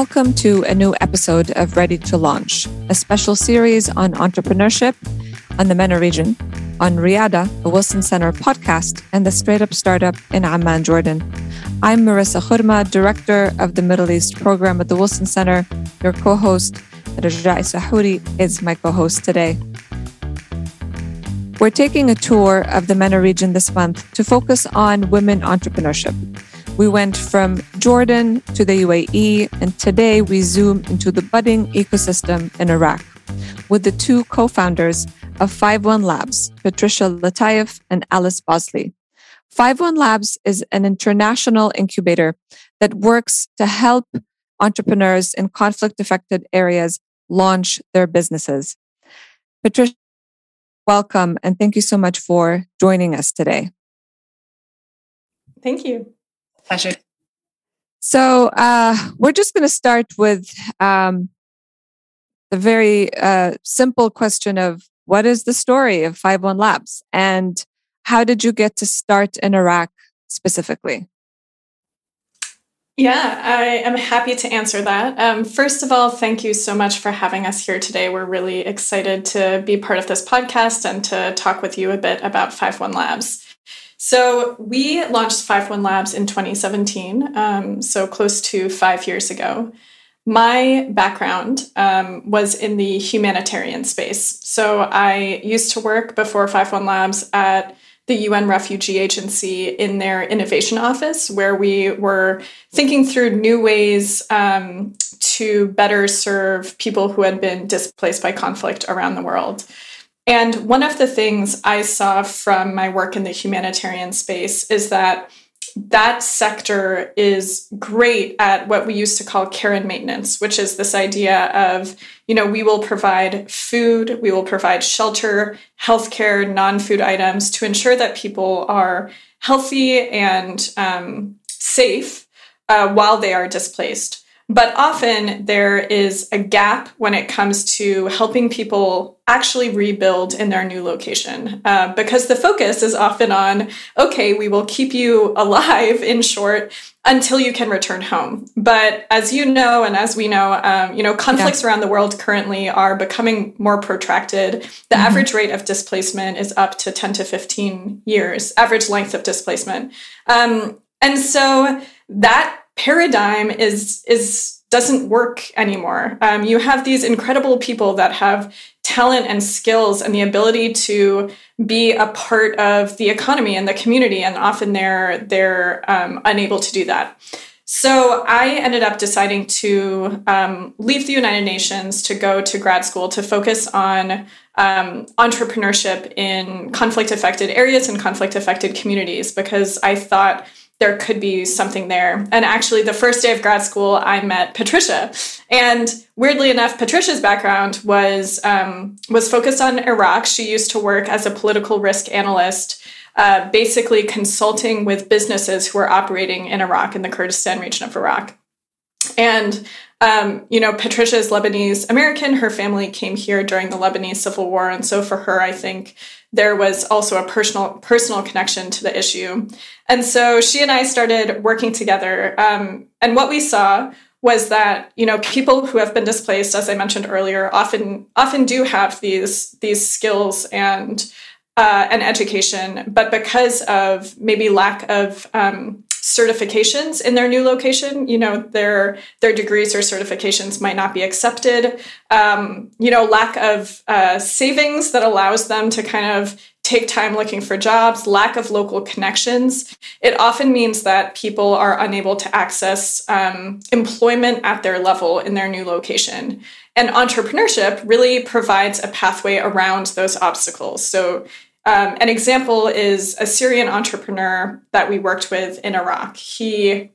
Welcome to a new episode of Ready to Launch, a special series on entrepreneurship on the MENA region, on Riada, a Wilson Center podcast, and the Straight Up Startup in Amman, Jordan. I'm Merissa Khurma, Director of the Middle East Program at the Wilson Center. Your co host, Rajai Sahouri, is my co host today. We're taking a tour of the MENA region this month to focus on women entrepreneurship. We went from Jordan to the UAE, and today we zoom into the budding ecosystem in Iraq with the two co founders of 51 Labs, Patricia Letayf and Alice Bosley. 51 Labs is an international incubator that works to help entrepreneurs in conflict affected areas launch their businesses. Patricia, welcome and thank you so much for joining us today. Thank you. Pleasure. So uh, we're just going to start with um, the very uh, simple question of what is the story of 51 Labs and how did you get to start in Iraq specifically? Yeah, I am happy to answer that. Um, first of all, thank you so much for having us here today. We're really excited to be part of this podcast and to talk with you a bit about 51 Labs. So we launched 51 Labs in 2017, um, so close to five years ago. My background um, was in the humanitarian space. So I used to work before 51 Labs at the UN Refugee Agency in their innovation office, where we were thinking through new ways um, to better serve people who had been displaced by conflict around the world. And one of the things I saw from my work in the humanitarian space is that that sector is great at what we used to call care and maintenance, which is this idea of, you know, we will provide food, we will provide shelter, healthcare, non food items to ensure that people are healthy and um, safe uh, while they are displaced. But often there is a gap when it comes to helping people actually rebuild in their new location uh, because the focus is often on okay, we will keep you alive in short until you can return home. But as you know, and as we know, um, you know, conflicts yeah. around the world currently are becoming more protracted. The mm-hmm. average rate of displacement is up to 10 to 15 years, average length of displacement. Um, and so that paradigm is is doesn't work anymore. Um, you have these incredible people that have talent and skills and the ability to be a part of the economy and the community, and often they're they're um, unable to do that. So I ended up deciding to um, leave the United Nations to go to grad school to focus on um, entrepreneurship in conflict affected areas and conflict affected communities because I thought there could be something there. And actually, the first day of grad school, I met Patricia. And weirdly enough, Patricia's background was um, was focused on Iraq. She used to work as a political risk analyst, uh, basically consulting with businesses who are operating in Iraq in the Kurdistan region of Iraq. And um, you know, Patricia is Lebanese American. Her family came here during the Lebanese Civil War, and so for her, I think there was also a personal personal connection to the issue. And so she and I started working together. Um, and what we saw was that you know people who have been displaced, as I mentioned earlier, often often do have these these skills and uh, and education, but because of maybe lack of um, certifications in their new location. You know their their degrees or certifications might not be accepted. Um, you know lack of uh, savings that allows them to kind of take time looking for jobs lack of local connections. It often means that people are unable to access um, employment at their level in their new location. And entrepreneurship really provides a pathway around those obstacles. So um, an example is a Syrian entrepreneur that we worked with in Iraq. He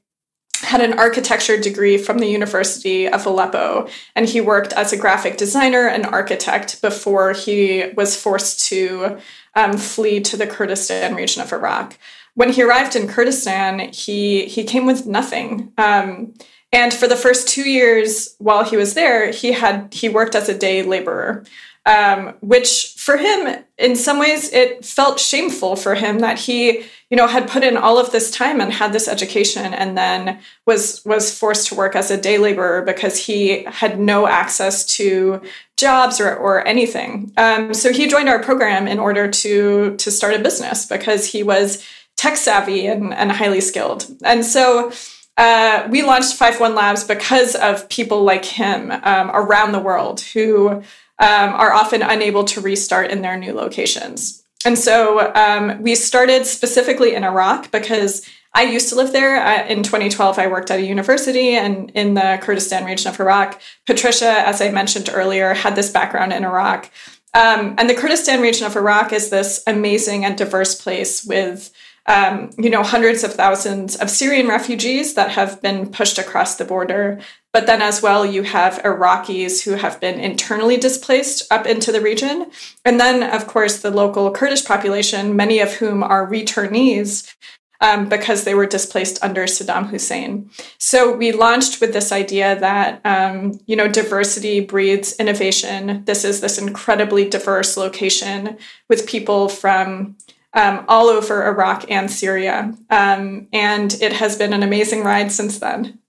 had an architecture degree from the University of Aleppo, and he worked as a graphic designer and architect before he was forced to um, flee to the Kurdistan region of Iraq. When he arrived in Kurdistan, he he came with nothing. Um, and for the first two years while he was there, he had he worked as a day laborer. Um, which for him, in some ways, it felt shameful for him that he, you know, had put in all of this time and had this education, and then was was forced to work as a day laborer because he had no access to jobs or, or anything. Um, so he joined our program in order to to start a business because he was tech savvy and, and highly skilled, and so. Uh, we launched Five One Labs because of people like him um, around the world who um, are often unable to restart in their new locations. And so um, we started specifically in Iraq because I used to live there. In 2012, I worked at a university and in the Kurdistan region of Iraq. Patricia, as I mentioned earlier, had this background in Iraq. Um, and the Kurdistan region of Iraq is this amazing and diverse place with um, you know, hundreds of thousands of Syrian refugees that have been pushed across the border. But then, as well, you have Iraqis who have been internally displaced up into the region. And then, of course, the local Kurdish population, many of whom are returnees um, because they were displaced under Saddam Hussein. So we launched with this idea that um, you know diversity breeds innovation. This is this incredibly diverse location with people from um, all over Iraq and Syria. Um, and it has been an amazing ride since then.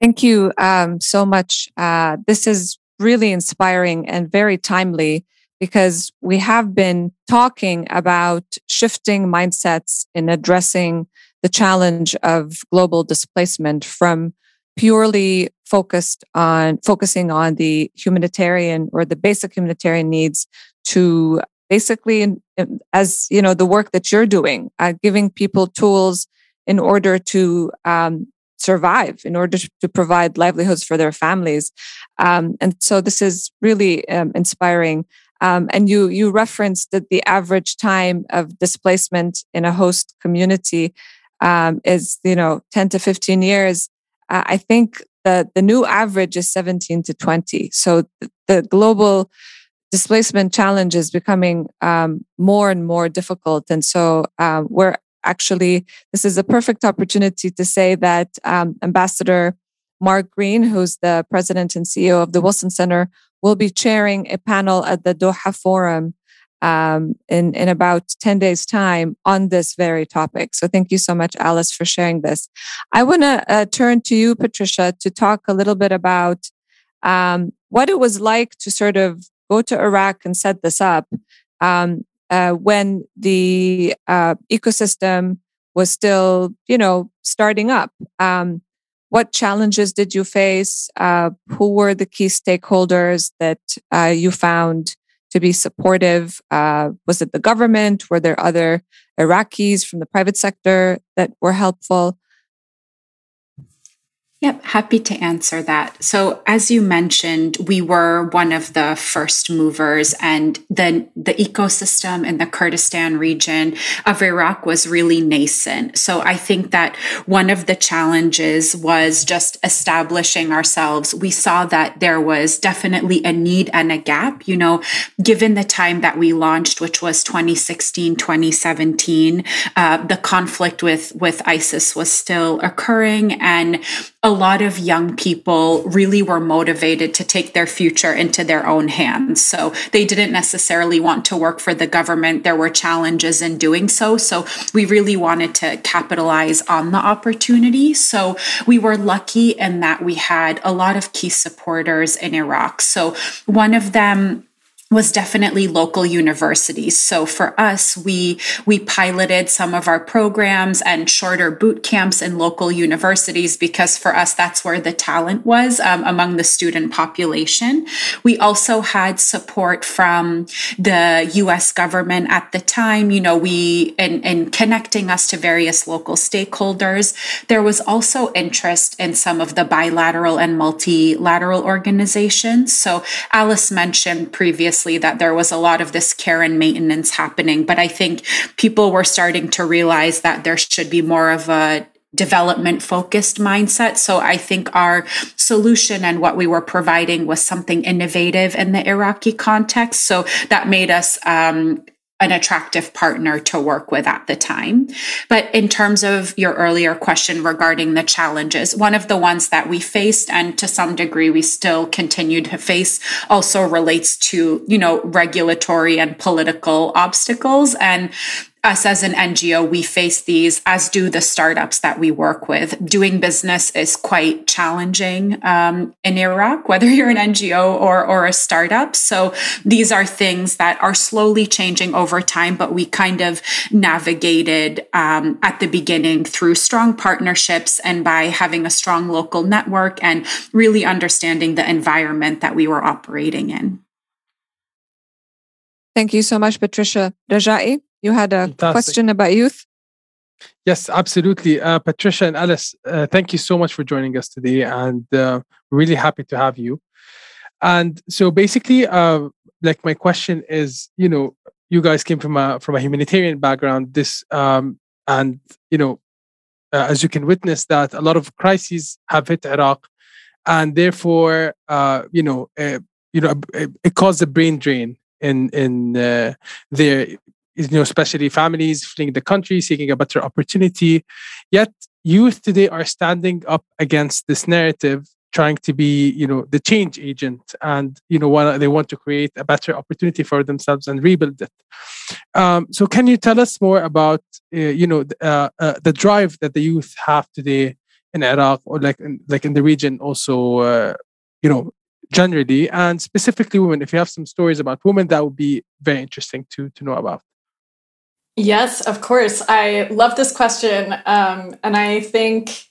Thank you um, so much. Uh, this is really inspiring and very timely because we have been talking about shifting mindsets in addressing the challenge of global displacement from purely focused on focusing on the humanitarian or the basic humanitarian needs to basically as you know the work that you're doing uh, giving people tools in order to um, survive in order to provide livelihoods for their families. Um, and so this is really um, inspiring. Um, and you you referenced that the average time of displacement in a host community um, is you know 10 to 15 years. Uh, i think the the new average is 17 to 20 so the, the global displacement challenge is becoming um, more and more difficult. And so uh, we're actually, this is a perfect opportunity to say that um, Ambassador Mark Green, who's the president and CEO of the Wilson Center, will be chairing a panel at the Doha Forum um, in, in about 10 days' time on this very topic. So thank you so much, Alice, for sharing this. I want to uh, turn to you, Patricia, to talk a little bit about um, what it was like to sort of go to Iraq and set this up um, uh, when the uh, ecosystem was still, you know, starting up. Um, what challenges did you face? Uh, who were the key stakeholders that uh, you found to be supportive? Uh, was it the government? Were there other Iraqis from the private sector that were helpful? Yep, happy to answer that. So, as you mentioned, we were one of the first movers, and the, the ecosystem in the Kurdistan region of Iraq was really nascent. So, I think that one of the challenges was just establishing ourselves. We saw that there was definitely a need and a gap. You know, given the time that we launched, which was 2016, 2017, uh, the conflict with, with ISIS was still occurring, and a lot of young people really were motivated to take their future into their own hands. So they didn't necessarily want to work for the government. There were challenges in doing so. So we really wanted to capitalize on the opportunity. So we were lucky in that we had a lot of key supporters in Iraq. So one of them was definitely local universities. So for us, we we piloted some of our programs and shorter boot camps in local universities because for us that's where the talent was um, among the student population. We also had support from the U.S. government at the time. You know, we in, in connecting us to various local stakeholders. There was also interest in some of the bilateral and multilateral organizations. So Alice mentioned previously obviously that there was a lot of this care and maintenance happening, but I think people were starting to realize that there should be more of a development focused mindset. So I think our solution and what we were providing was something innovative in the Iraqi context. So that made us um, an attractive partner to work with at the time. But in terms of your earlier question regarding the challenges, one of the ones that we faced and to some degree we still continue to face also relates to, you know, regulatory and political obstacles. And us as an NGO, we face these, as do the startups that we work with. Doing business is quite challenging um, in Iraq, whether you're an NGO or, or a startup. So these are things that are slowly changing over time, but we kind of navigated um, at the beginning through strong partnerships and by having a strong local network and really understanding the environment that we were operating in. Thank you so much, Patricia. Rajai, you had a Fantastic. question about youth? Yes, absolutely. Uh, Patricia and Alice, uh, thank you so much for joining us today, and uh, really happy to have you. And so, basically, uh, like my question is, you know, you guys came from a from a humanitarian background. This um, and you know, uh, as you can witness, that a lot of crises have hit Iraq, and therefore, uh, you know, you know, it, caused a brain drain in in uh, their you know especially families fleeing the country seeking a better opportunity. Yet youth today are standing up against this narrative trying to be you know the change agent and you know they want to create a better opportunity for themselves and rebuild it. Um, so can you tell us more about uh, you know uh, uh, the drive that the youth have today in iraq or like in, like in the region also uh, you know generally? And specifically women if you have some stories about women that would be very interesting to to know about yes of course. I love this question um, and i think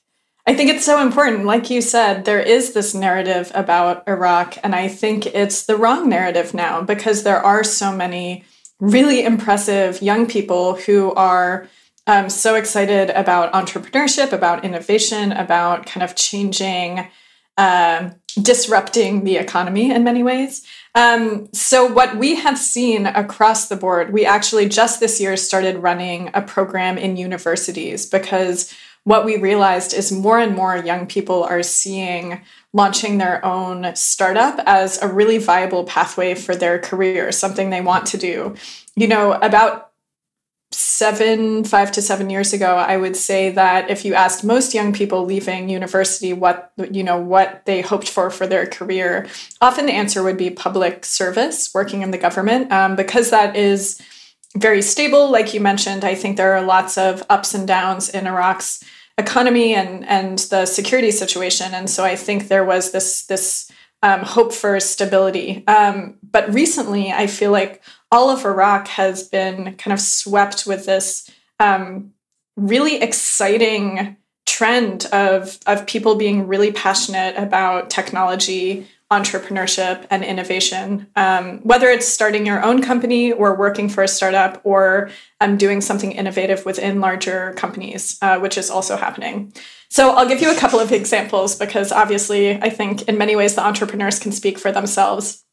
i think it's so important. Like you said there is this narrative about iraq and i think it's the wrong narrative now because there are so many really impressive young people who are um, so excited about entrepreneurship about innovation about kind of changing um, disrupting the economy in many ways. Um, so, what we have seen across the board, we actually just this year started running a program in universities because what we realized is more and more young people are seeing launching their own startup as a really viable pathway for their career, something they want to do. You know, about seven, five to seven years ago, I would say that if you asked most young people leaving university what you know what they hoped for for their career, often the answer would be public service, working in the government, um, because that is very stable. Like you mentioned, I think there are lots of ups and downs in Iraq's economy and and the security situation, and so I think there was this this um, hope for stability. Um, but recently, I feel like all of Iraq has been kind of swept with this um, really exciting trend of, of people being really passionate about technology, entrepreneurship, and innovation. Um, whether it's starting your own company or working for a startup or um, doing something innovative within larger companies, uh, which is also happening. So I'll give you a couple of examples because obviously I think in many ways the entrepreneurs can speak for themselves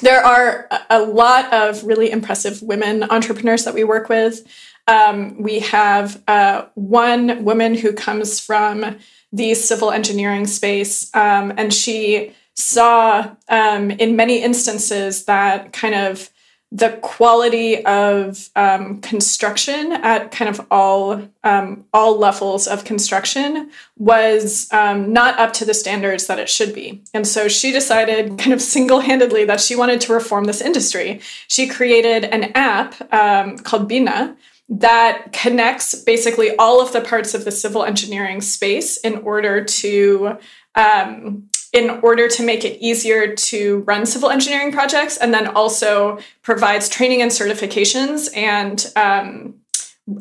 there are a lot of really impressive women entrepreneurs that we work with. Um, we have uh, one woman who comes from the civil engineering space, um, and she saw um, in many instances that kind of the quality of um, construction at kind of all um, all levels of construction was um, not up to the standards that it should be, and so she decided, kind of single handedly, that she wanted to reform this industry. She created an app um, called Bina that connects basically all of the parts of the civil engineering space in order to um, in order to make it easier to run civil engineering projects, and then also provides training and certifications and um,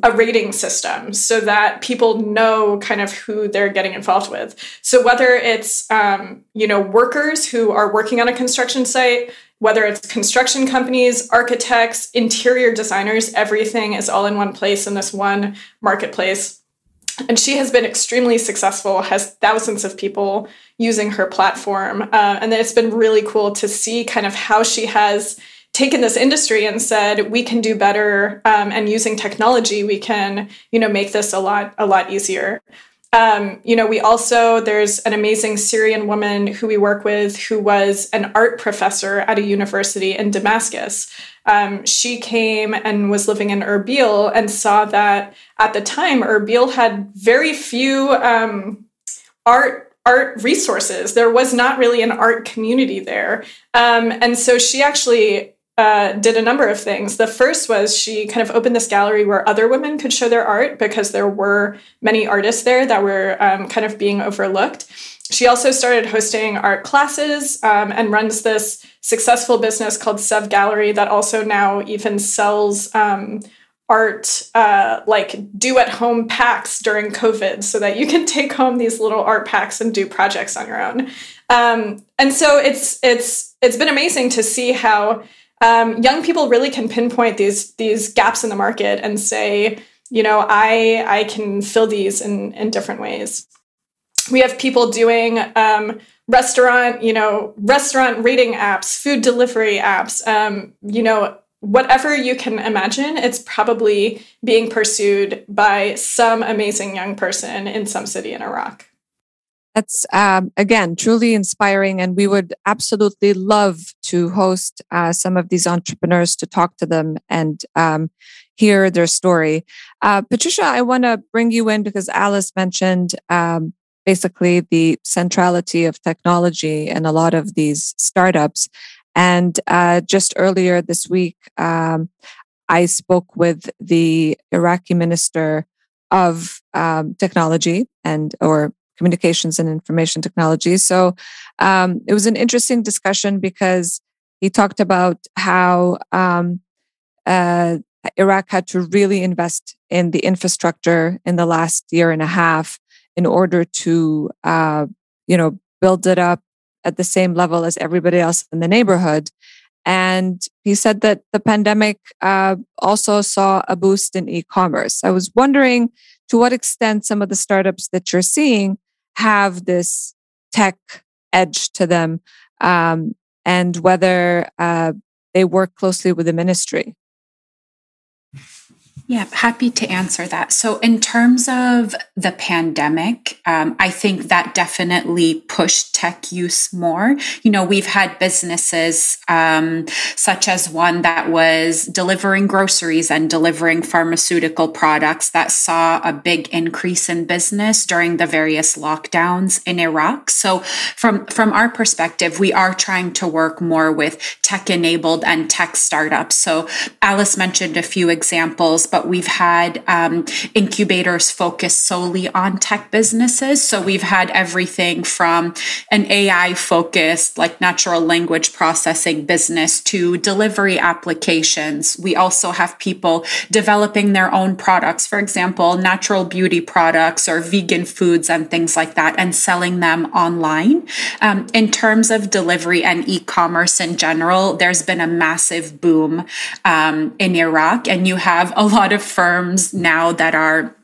a rating system so that people know kind of who they're getting involved with. So whether it's um, you know workers who are working on a construction site, whether it's construction companies, architects, interior designers, everything is all in one place in this one marketplace and she has been extremely successful has thousands of people using her platform. Uh, and it's been really cool to see kind of how she has taken this industry and said we can do better um, and using technology we can you know make this a lot a lot easier Um, you know, we also, there's an amazing Syrian woman who we work with who was an art professor at a university in Damascus. Um, she came and was living in Erbil and saw that at the time, Erbil had very few um, art art resources. There was not really an art community there. Um, and so she actually uh, did a number of things. The first was she kind of opened this gallery where other women could show their art because there were many artists there that were um, kind of being overlooked. She also started hosting art classes um, and runs this successful business called Sev Gallery that also now even sells um, art uh, like do at home packs during COVID so that you can take home these little art packs and do projects on your own. Um, and so it's it's it's been amazing to see how um, young people really can pinpoint these these gaps in the market and say, you know, I I can fill these in in different ways. We have people doing um, restaurant, you know, restaurant rating apps, food delivery apps, um, you know, whatever you can imagine, it's probably being pursued by some amazing young person in some city in Iraq. That's um, again truly inspiring, and we would absolutely love to host uh, some of these entrepreneurs to talk to them and um, hear their story. Uh, Patricia, I want to bring you in because Alice mentioned um, basically the centrality of technology in a lot of these startups. And uh, just earlier this week, um, I spoke with the Iraqi minister of um, technology and or communications and information technology. So um, it was an interesting discussion because he talked about how um, uh, Iraq had to really invest in the infrastructure in the last year and a half in order to, uh, you know, build it up at the same level as everybody else in the neighborhood. And he said that the pandemic uh, also saw a boost in e commerce. I was wondering to what extent some of the startups that you're seeing have this tech edge to them um, and whether uh, they work closely with the ministry. Yeah, happy to answer that. So, in terms of the pandemic, um, I think that definitely pushed tech use more. You know, we've had businesses um, such as one that was delivering groceries and delivering pharmaceutical products that saw a big increase in business during the various lockdowns in Iraq. So, from from our perspective, we are trying to work more with tech enabled and tech startups. So, Alice mentioned a few examples, but but we've had um, incubators focus solely on tech businesses. So we've had everything from an AI focused, like natural language processing business to delivery applications. We also have people developing their own products, for example, natural beauty products or vegan foods and things like that, and selling them online. Um, in terms of delivery and e commerce in general, there's been a massive boom um, in Iraq, and you have a lot lot of firms now that are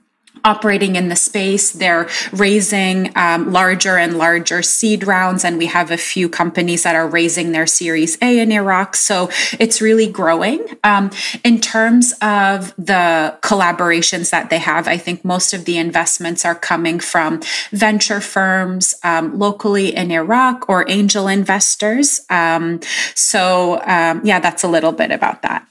operating in the space. They're raising um, larger and larger seed rounds, and we have a few companies that are raising their Series A in Iraq. So it's really growing. Um, in terms of the collaborations that they have, I think most of the investments are coming from venture firms um, locally in Iraq or angel investors. Um, so, um, yeah, that's a little bit about that.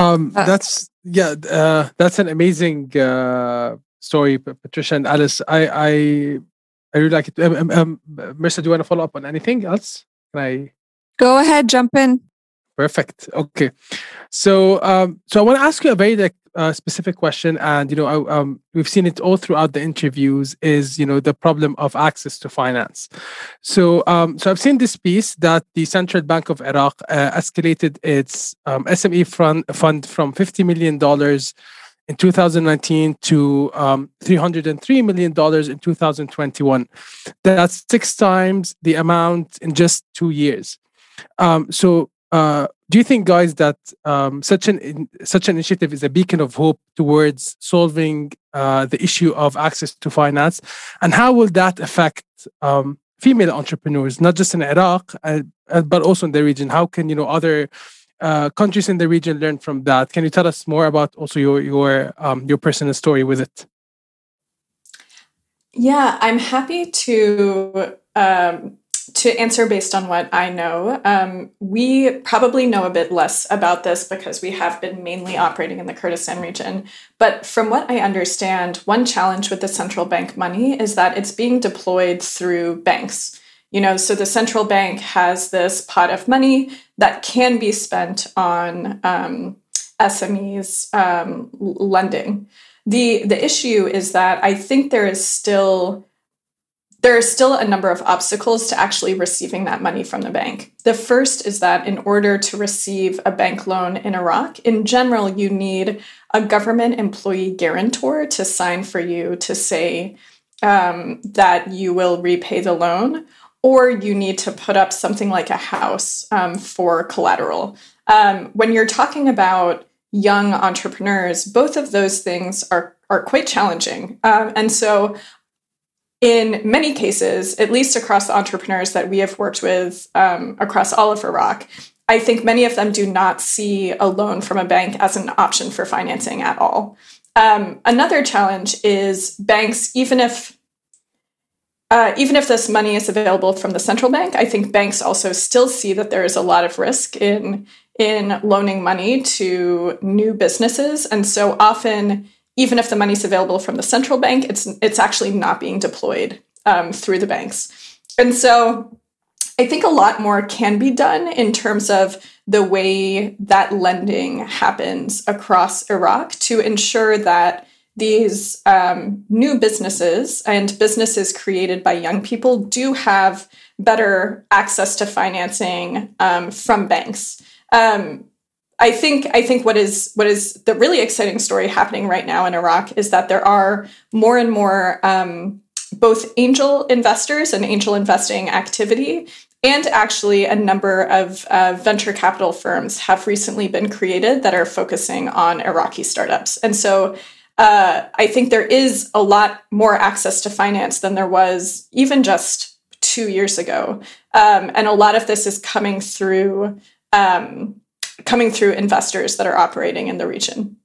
Um, uh, that's yeah, uh, that's an amazing uh, story, Patricia and Alice. I I I really like it. Um, um, um Merissa, do you want to follow up on anything else? Can I go ahead, jump in? Perfect. Okay, so um, so I want to ask you a very like uh, specific question, and you know, I, um, we've seen it all throughout the interviews. Is you know the problem of access to finance. So, um, so I've seen this piece that the Central Bank of Iraq uh, escalated its um, SME fund fund from fifty million dollars in 2019 to um, 303 million dollars in 2021. That's six times the amount in just two years. Um, so uh, do you think, guys, that um, such an in, such an initiative is a beacon of hope towards solving uh, the issue of access to finance, and how will that affect um, female entrepreneurs, not just in Iraq, uh, uh but also in the region? How can you know other uh, countries in the region learn from that. Can you tell us more about also your your um, your personal story with it? Yeah, I'm happy to um, to answer based on what I know. Um, we probably know a bit less about this because we have been mainly operating in the Kurdistan region. But from what I understand, one challenge with the central bank money is that it's being deployed through banks. You know, so the central bank has this pot of money that can be spent on um, SMEs um, lending. The the issue is that I think there is still there are still a number of obstacles to actually receiving that money from the bank. The first is that in order to receive a bank loan in Iraq, in general, you need a government employee guarantor to sign for you to say um, that you will repay the loan, or you need to put up something like a house um, for collateral. Um, when you're talking about young entrepreneurs, both of those things are are quite challenging. Um, and so, in many cases, at least across the entrepreneurs that we have worked with um, across all of Iraq, I think many of them do not see a loan from a bank as an option for financing at all. Um, another challenge is banks, even if uh, even if this money is available from the central bank, I think banks also still see that there is a lot of risk in in loaning money to new businesses. And so often, even if the money is available from the central bank, it's it's actually not being deployed um, through the banks. And so I think a lot more can be done in terms of the way that lending happens across Iraq to ensure that these um, new businesses and businesses created by young people do have better access to financing um, from banks. Um, I think I think what is what is the really exciting story happening right now in Iraq is that there are more and more um, both angel investors and angel investing activity, and actually a number of uh, venture capital firms have recently been created that are focusing on Iraqi startups. And so uh, I think there is a lot more access to finance than there was even just two years ago, um, and a lot of this is coming through um, coming through investors that are operating in the region.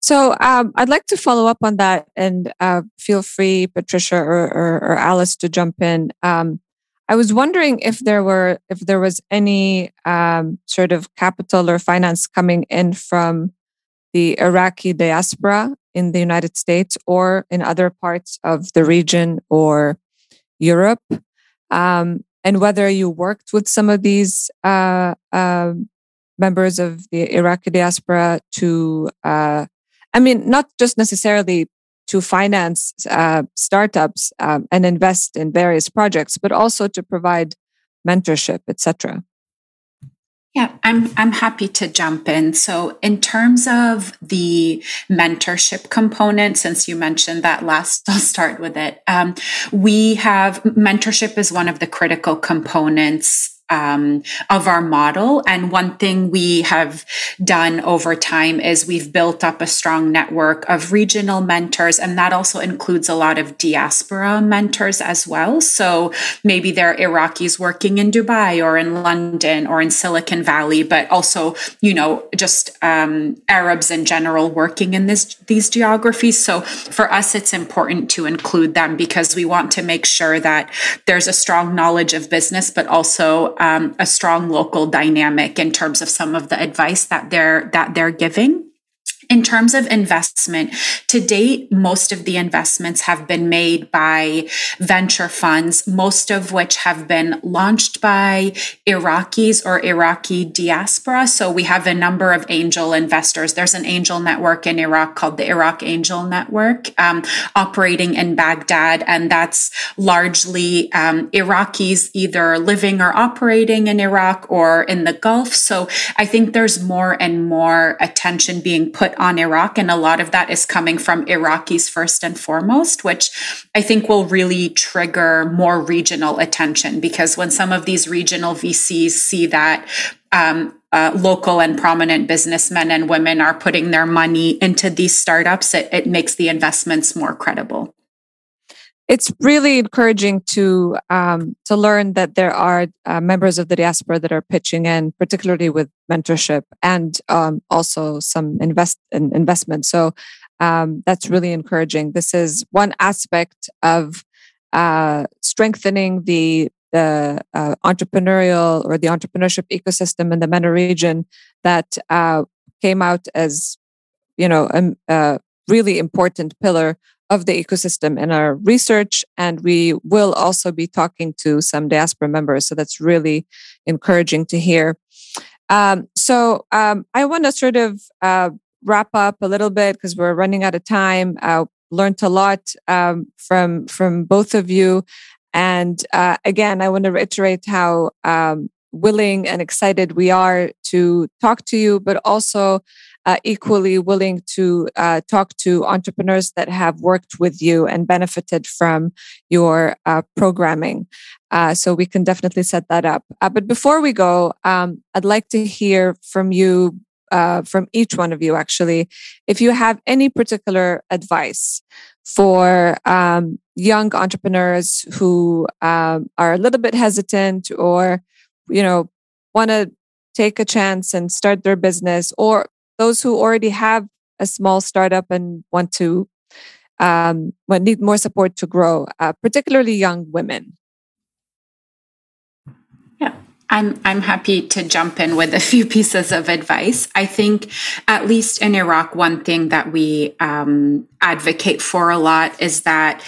So um, I'd like to follow up on that, and uh, feel free, Patricia or, or, or Alice, to jump in. Um, I was wondering if there were if there was any um, sort of capital or finance coming in from the Iraqi diaspora in the United States or in other parts of the region or Europe. Um, and whether you worked with some of these uh, uh, members of the Iraqi diaspora to, uh, I mean, not just necessarily to finance uh, startups um, and invest in various projects, but also to provide mentorship, etc. Yeah, I'm I'm happy to jump in. So in terms of the mentorship component, since you mentioned that last, I'll start with it. Um, we have mentorship is one of the critical components um, of our model. And one thing we have done over time is we've built up a strong network of regional mentors, and that also includes a lot of diaspora mentors as well. So maybe they're Iraqis working in Dubai or in London or in Silicon Valley, but also, you know, just um, Arabs in general working in this these geographies. So for us, it's important to include them because we want to make sure that there's a strong knowledge of business, but also um, a strong local dynamic in terms of some of the advice that they're that they're giving in terms of investment, to date, most of the investments have been made by venture funds, most of which have been launched by Iraqis or Iraqi diaspora. So we have a number of angel investors. There's an angel network in Iraq called the Iraq Angel Network, um, operating in Baghdad, and that's largely um, Iraqis either living or operating in Iraq or in the Gulf. So I think there's more and more attention being put on Iraq. And a lot of that is coming from Iraqis first and foremost, which I think will really trigger more regional attention because when some of these regional VCs see that um, uh, local and prominent businessmen and women are putting their money into these startups, it, it makes the investments more credible. It's really encouraging to um, to learn that there are uh, members of the diaspora that are pitching in, particularly with mentorship and um, also some invest in investment. So um, that's really encouraging. This is one aspect of uh, strengthening the the uh, entrepreneurial or the entrepreneurship ecosystem in the MENA region that uh, came out as you know a, a really important pillar of the ecosystem in our research. And we will also be talking to some diaspora members. So that's really encouraging to hear. Um, so um, I want to sort of uh, wrap up a little bit because we're running out of time. Uh, learned a lot um, from from both of you, and uh, again, I want to reiterate how um, willing and excited we are to talk to you, but also uh, equally willing to uh, talk to entrepreneurs that have worked with you and benefited from your uh, programming. Uh, so we can definitely set that up. Uh, but before we go, um, I'd like to hear from you. Uh, from each one of you, actually, if you have any particular advice for um, young entrepreneurs who um, are a little bit hesitant or, you know, want to take a chance and start their business or those who already have a small startup and want to um, need more support to grow, uh, particularly young women. Yeah, I'm I'm happy to jump in with a few pieces of advice. I think, at least in Iraq, one thing that we um, advocate for a lot is that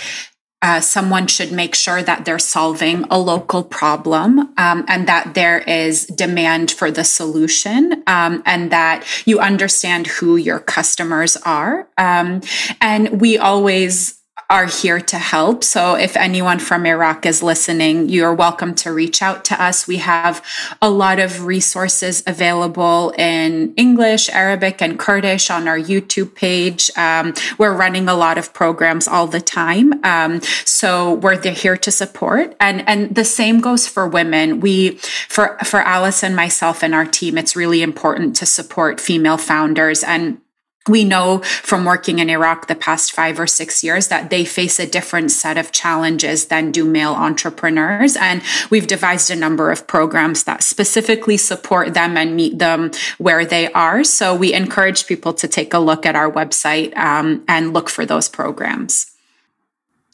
uh, someone should make sure that they're solving a local problem um, and that there is demand for the solution um, and that you understand who your customers are. Um, and we always are here to help. So if anyone from Iraq is listening, you're welcome to reach out to us. We have a lot of resources available in English, Arabic, and Kurdish on our YouTube page. Um, we're running a lot of programs all the time. Um, so we're here to support. And, and the same goes for women. We, for, for Alice and myself and our team, it's really important to support female founders and we know from working in Iraq the past five or six years that they face a different set of challenges than do male entrepreneurs. And we've devised a number of programs that specifically support them and meet them where they are. So we encourage people to take a look at our website um, and look for those programs.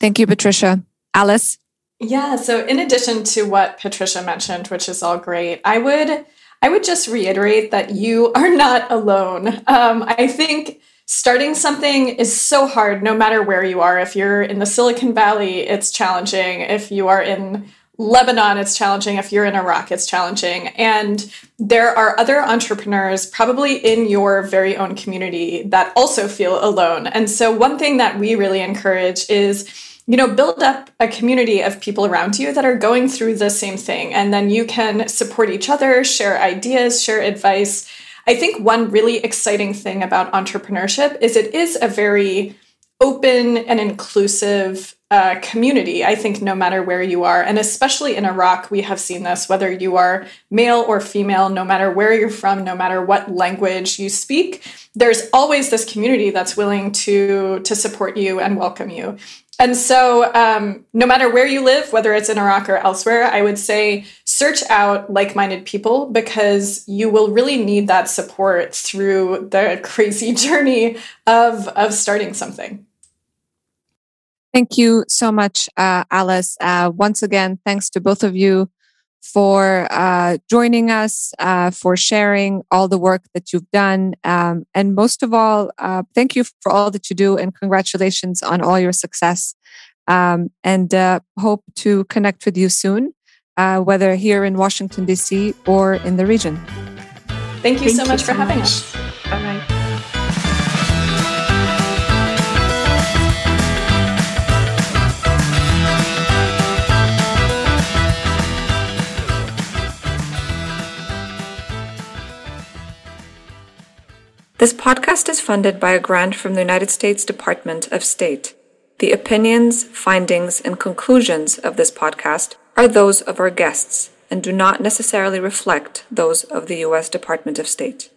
Thank you, Patricia. Alice? Yeah, so in addition to what Patricia mentioned, which is all great, I would I would just reiterate that you are not alone. Um, I think starting something is so hard no matter where you are. If you're in the Silicon Valley, it's challenging. If you are in Lebanon, it's challenging. If you're in Iraq, it's challenging. And there are other entrepreneurs, probably in your very own community, that also feel alone. And so, one thing that we really encourage is you know, build up a community of people around you that are going through the same thing. And then you can support each other, share ideas, share advice. I think one really exciting thing about entrepreneurship is it is a very open and inclusive uh, community, I think, no matter where you are. And especially in Iraq, we have seen this whether you are male or female, no matter where you're from, no matter what language you speak, there's always this community that's willing to, to support you and welcome you. And so, um, no matter where you live, whether it's in Iraq or elsewhere, I would say search out like minded people because you will really need that support through the crazy journey of, of starting something. Thank you so much, uh, Alice. Uh, once again, thanks to both of you for uh, joining us, uh, for sharing all the work that you've done. Um, and most of all, uh, thank you for all that you do and congratulations on all your success. Um, and uh, hope to connect with you soon, uh, whether here in Washington, D.C. or in the region. Thank you thank so much you for so having much. us. All right. This podcast is funded by a grant from the United States Department of State. The opinions, findings, and conclusions of this podcast are those of our guests and do not necessarily reflect those of the U.S. Department of State.